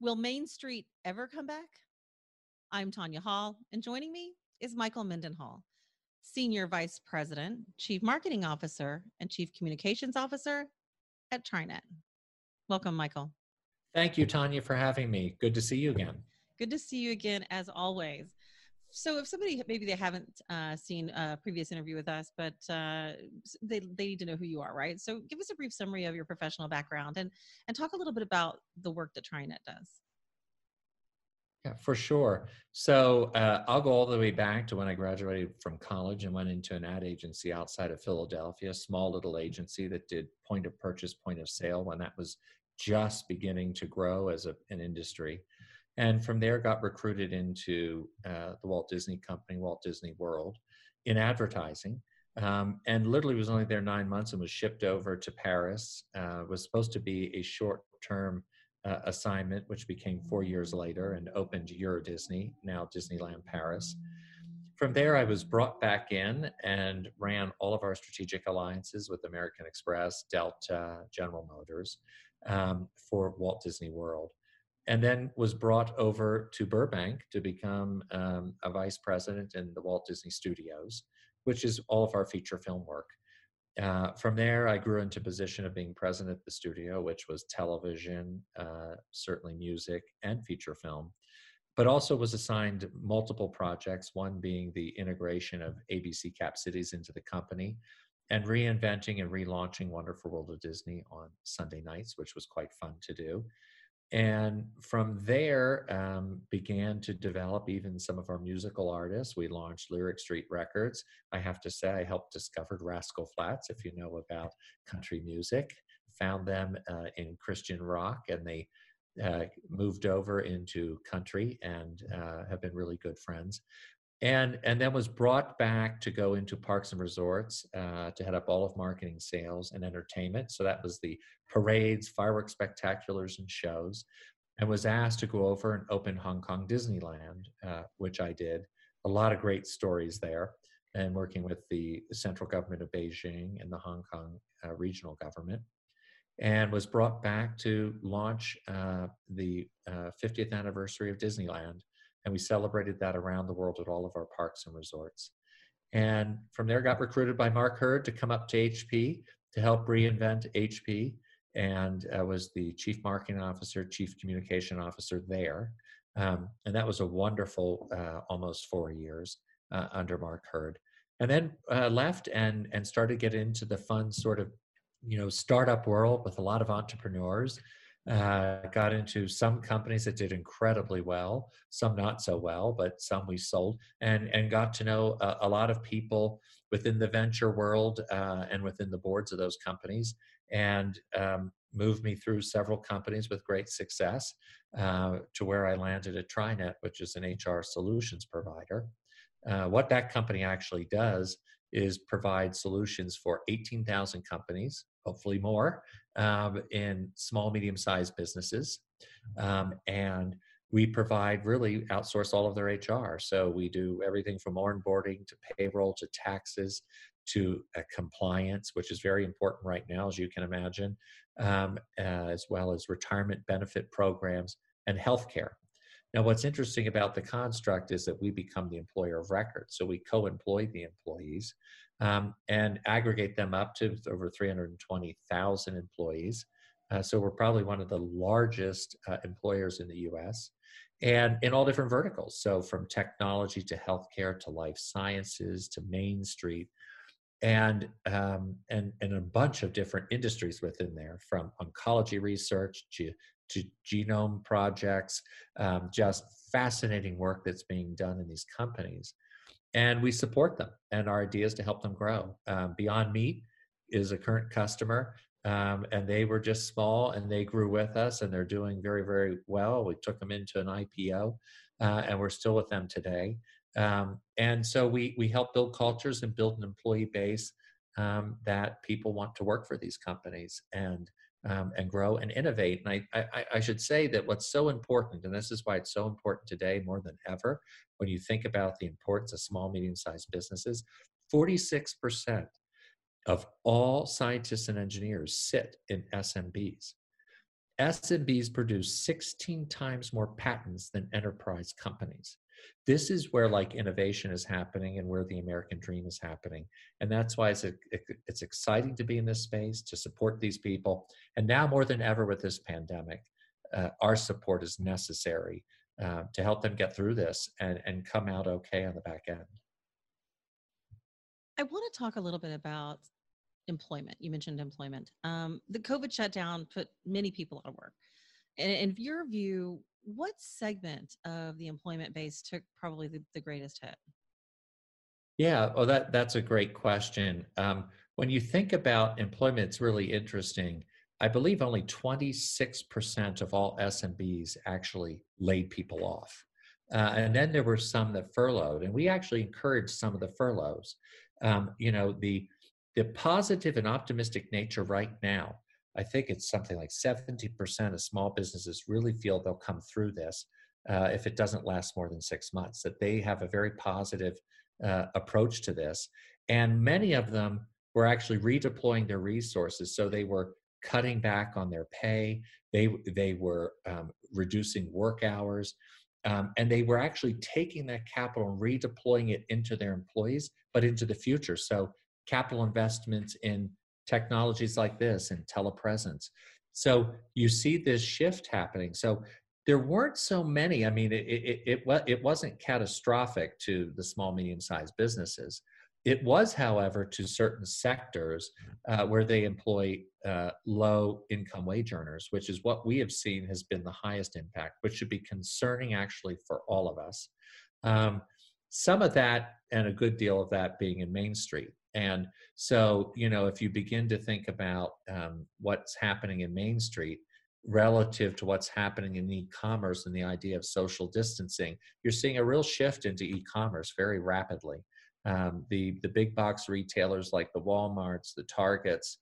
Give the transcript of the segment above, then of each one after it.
Will Main Street ever come back? I'm Tanya Hall, and joining me is Michael Mendenhall, Senior Vice President, Chief Marketing Officer, and Chief Communications Officer at TriNet. Welcome, Michael. Thank you, Tanya, for having me. Good to see you again. Good to see you again, as always. So, if somebody maybe they haven't uh, seen a previous interview with us, but uh, they they need to know who you are, right? So, give us a brief summary of your professional background and and talk a little bit about the work that TriNet does. Yeah, for sure. So uh, I'll go all the way back to when I graduated from college and went into an ad agency outside of Philadelphia, a small little agency that did point of purchase, point of sale when that was just beginning to grow as a, an industry. And from there, got recruited into uh, the Walt Disney Company, Walt Disney World, in advertising. Um, and literally was only there nine months and was shipped over to Paris. Uh, was supposed to be a short term uh, assignment, which became four years later and opened Euro Disney, now Disneyland Paris. From there, I was brought back in and ran all of our strategic alliances with American Express, Delta, General Motors um, for Walt Disney World. And then was brought over to Burbank to become um, a vice president in the Walt Disney Studios, which is all of our feature film work. Uh, from there, I grew into position of being president of the studio, which was television, uh, certainly music, and feature film, but also was assigned multiple projects. One being the integration of ABC Cap Cities into the company, and reinventing and relaunching Wonderful World of Disney on Sunday nights, which was quite fun to do and from there um, began to develop even some of our musical artists. We launched lyric street records. I have to say i helped discover rascal flatts if you know about country music. Found them uh, in christian rock and they uh, moved over into country and uh, have been really good friends and and then was brought back to go into parks and resorts uh, to head up all of marketing sales and entertainment. So that was the parades fireworks spectaculars and shows. And was asked to go over and open hong kong disneyland uh, which i did. A lot of great stories there and working with the central government of beijing and the hong kong uh, regional government. And was brought back to launch uh, the 50th uh, anniversary of disneyland and we celebrated that around the world at all of our parks and resorts. And from there, got recruited by Mark Hurd to come up to HP to help reinvent HP, and uh, was the chief marketing officer, chief communication officer there. Um, and that was a wonderful uh, almost four years uh, under Mark Hurd. And then uh, left and and started to get into the fun sort of you know startup world with a lot of entrepreneurs uh, got into some companies that did incredibly well, some not so well, but some we sold, and and got to know a, a lot of people within the venture world uh, and within the boards of those companies, and um, moved me through several companies with great success uh, to where I landed at TriNet, which is an HR solutions provider. Uh, what that company actually does is provide solutions for 18,000 companies, hopefully more, um, in small, medium sized businesses. Um, and we provide really outsource all of their HR. So we do everything from onboarding to payroll to taxes to uh, compliance, which is very important right now, as you can imagine, um, as well as retirement benefit programs and healthcare. Now, what's interesting about the construct is that we become the employer of record. So we co employ the employees um, and aggregate them up to over 320,000 employees. Uh, so we're probably one of the largest uh, employers in the US and in all different verticals. So from technology to healthcare to life sciences to Main Street. And, um, and and a bunch of different industries within there, from oncology research to to genome projects, um, just fascinating work that's being done in these companies. And we support them and our idea is to help them grow. Um, Beyond Meat is a current customer. Um, and they were just small and they grew with us and they're doing very very well we took them into an ipo uh, and we're still with them today um, and so we we help build cultures and build an employee base um, that people want to work for these companies and um, and grow and innovate. And I, I, I, should say that what's so important, and this is why it's so important today more than ever, when you think about the importance of small, medium sized businesses, 46% of all scientists and engineers sit in SMBs. SMBs produce 16 times more patents than enterprise companies. This is where like innovation is happening and where the American dream is happening. And that's why it's, a, it's exciting to be in this space, to support these people. And now more than ever with this pandemic, uh, our support is necessary uh, to help them get through this and, and come out okay on the back end. I want to talk a little bit about employment. You mentioned employment. Um, the COVID shutdown put many people out of work. And in your view, what segment of the employment base took probably the, the greatest hit? Yeah, well, that that's a great question. Um, when you think about employment, it's really interesting. I believe only 26% of all SMBs actually laid people off. Uh, and then there were some that furloughed, and we actually encouraged some of the furloughs. Um, you know, the the positive and optimistic nature right now, I think it's something like 70% of small businesses really feel they'll come through this uh, if it doesn't last more than six months, that they have a very positive uh, approach to this. And many of them were actually redeploying their resources. So they were cutting back on their pay, they, they were um, reducing work hours. Um, and they were actually taking that capital and redeploying it into their employees, but into the future. So capital investments in technologies like this and telepresence. So you see this shift happening. So there weren't so many. I mean, it it it, it wasn't catastrophic to the small medium sized businesses. It was, however, to certain sectors uh, where they employ uh, low income wage earners, which is what we have seen has been the highest impact, which should be concerning actually for all of us. Um, some of that and a good deal of that being in Main Street. And so, you know, if you begin to think about um, what's happening in Main Street relative to what's happening in e-commerce and the idea of social distancing, you're seeing a real shift into e-commerce very rapidly. Um, the the big box retailers like the WalMarts, the Targets,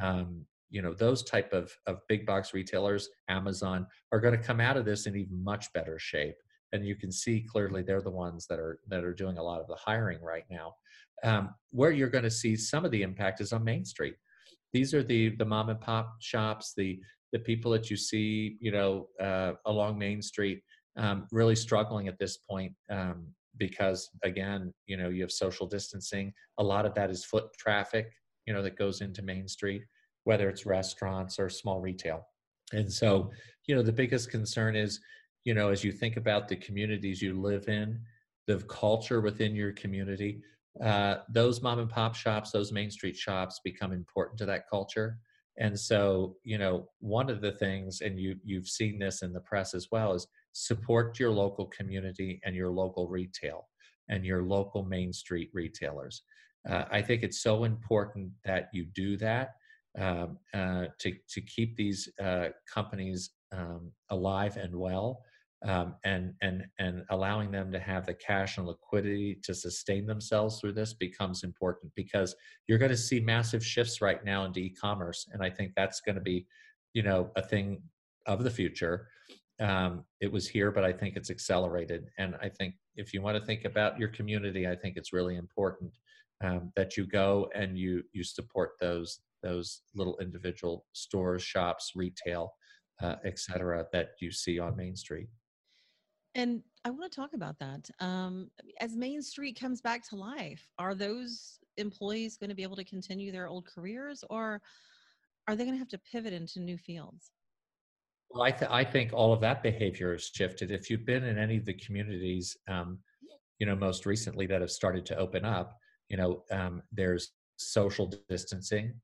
um, you know, those type of of big box retailers, Amazon, are going to come out of this in even much better shape. And you can see clearly they're the ones that are that are doing a lot of the hiring right now. Um, where you're going to see some of the impact is on Main Street. These are the the mom and pop shops, the the people that you see, you know, uh, along Main Street, um, really struggling at this point um, because, again, you know, you have social distancing. A lot of that is foot traffic, you know, that goes into Main Street, whether it's restaurants or small retail. And so, you know, the biggest concern is, you know, as you think about the communities you live in, the culture within your community, uh, those mom and pop shops, those main street shops become important to that culture. And so, you know, one of the things, and you you've seen this in the press as well, is support your local community and your local retail and your local main street retailers. Uh, I think it's so important that you do that um, uh, to to keep these uh, companies um, alive and well um, and and and allowing them to have the cash and liquidity to sustain themselves through this becomes important because you're going to see massive shifts right now into e-commerce and i think that's going to be you know a thing of the future. Um, it was here but i think it's accelerated and i think if you want to think about your community i think it's really important um, that you go and you you support those those little individual stores shops retail uh, that you see on main street and I want to talk about that. Um, as Main Street comes back to life, are those employees going to be able to continue their old careers or are they going to have to pivot into new fields? Well, I, th- I think all of that behavior has shifted. If you've been in any of the communities, um, you know, most recently that have started to open up, you know, um, there's social distancing,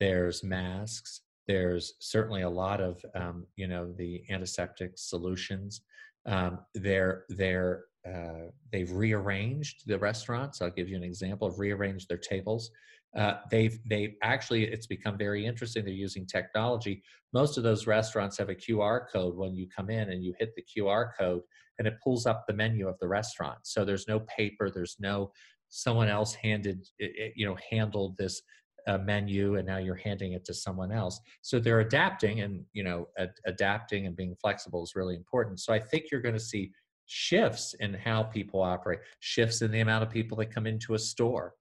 there's masks, there's certainly a lot of, um, you know, the antiseptic solutions. Um, they're they're uh, they've rearranged the restaurants. I'll give you an example of rearranged their tables. Uh, they've they've actually it's become very interesting. They're using technology. Most of those restaurants have a QR code when you come in and you hit the QR code and it pulls up the menu of the restaurant. So there's no paper. There's no someone else handed you know handled this a menu and now you're handing it to someone else so they're adapting and you know ad- adapting and being flexible is really important so i think you're going to see shifts in how people operate shifts in the amount of people that come into a store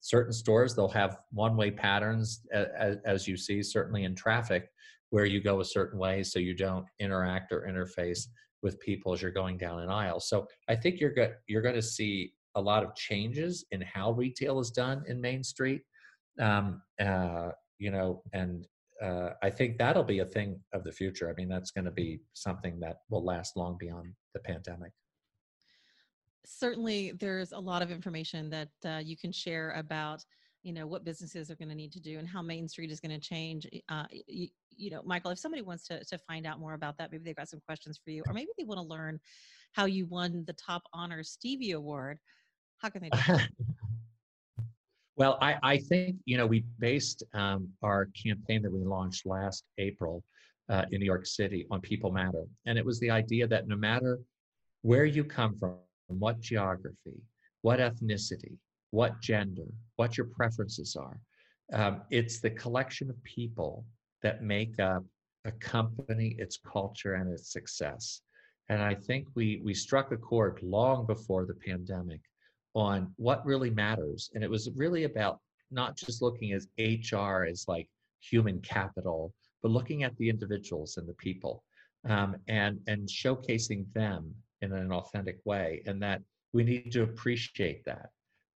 certain stores they'll have one way patterns as, as you see certainly in traffic where you go a certain way so you don't interact or interface with people as you're going down an aisle. So I think you're go- you're going to see a lot of changes in how retail is done in Main Street. Um, uh, you know, and uh, I think that'll be a thing of the future. I mean, that's going to be something that will last long beyond the pandemic. Certainly, there's a lot of information that uh, you can share about you know what businesses are going to need to do and how main street is going to change uh, you, you, know michael if somebody wants to, to find out more about that maybe they've got some questions for you or maybe they want to learn how you won the top honor stevie award how can they do well I, I think you know we based um, our campaign that we launched last april uh, in new york city on people matter and it was the idea that no matter where you come from what geography what ethnicity what gender, what your preferences are. Um, it's the collection of people that make up a company, its culture, and its success. And I think we we struck a chord long before the pandemic on what really matters. And it was really about not just looking as HR as like human capital, but looking at the individuals and the people um, and and showcasing them in an authentic way. And that we need to appreciate that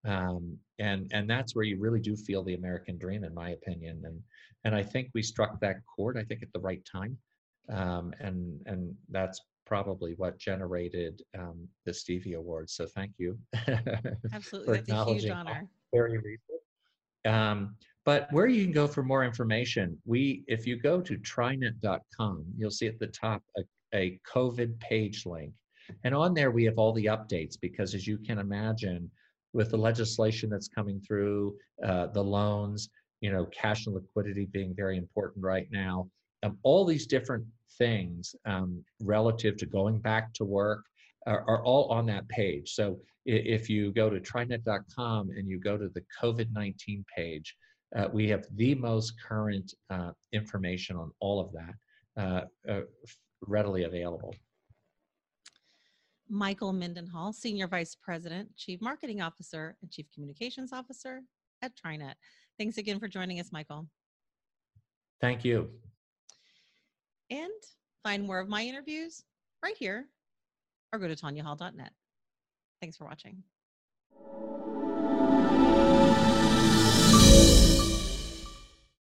um, and and that's where you really do feel the American dream, in my opinion. And and I think we struck that chord. I think at the right time, um, and and that's probably what generated um, the Stevie Award. So thank you. Absolutely, that's a huge honor. Very recent. Um, but where you can go for more information, we if you go to trinet.com, you'll see at the top a, a COVID page link, and on there we have all the updates because as you can imagine with the legislation that's coming through, uh, the loans, you know, cash and liquidity being very important right now. Um, all these different things um, relative to going back to work are, are, all on that page. So if you go to trinet.com and you go to the COVID 19 page, uh, we have the most current uh, information on all of that uh, uh, readily available. Michael Mendenhall, Senior Vice President, Chief Marketing Officer, and Chief Communications Officer at TriNet. Thanks again for joining us, Michael. Thank you. And find more of my interviews right here or go to tanyahall.net. Thanks for watching.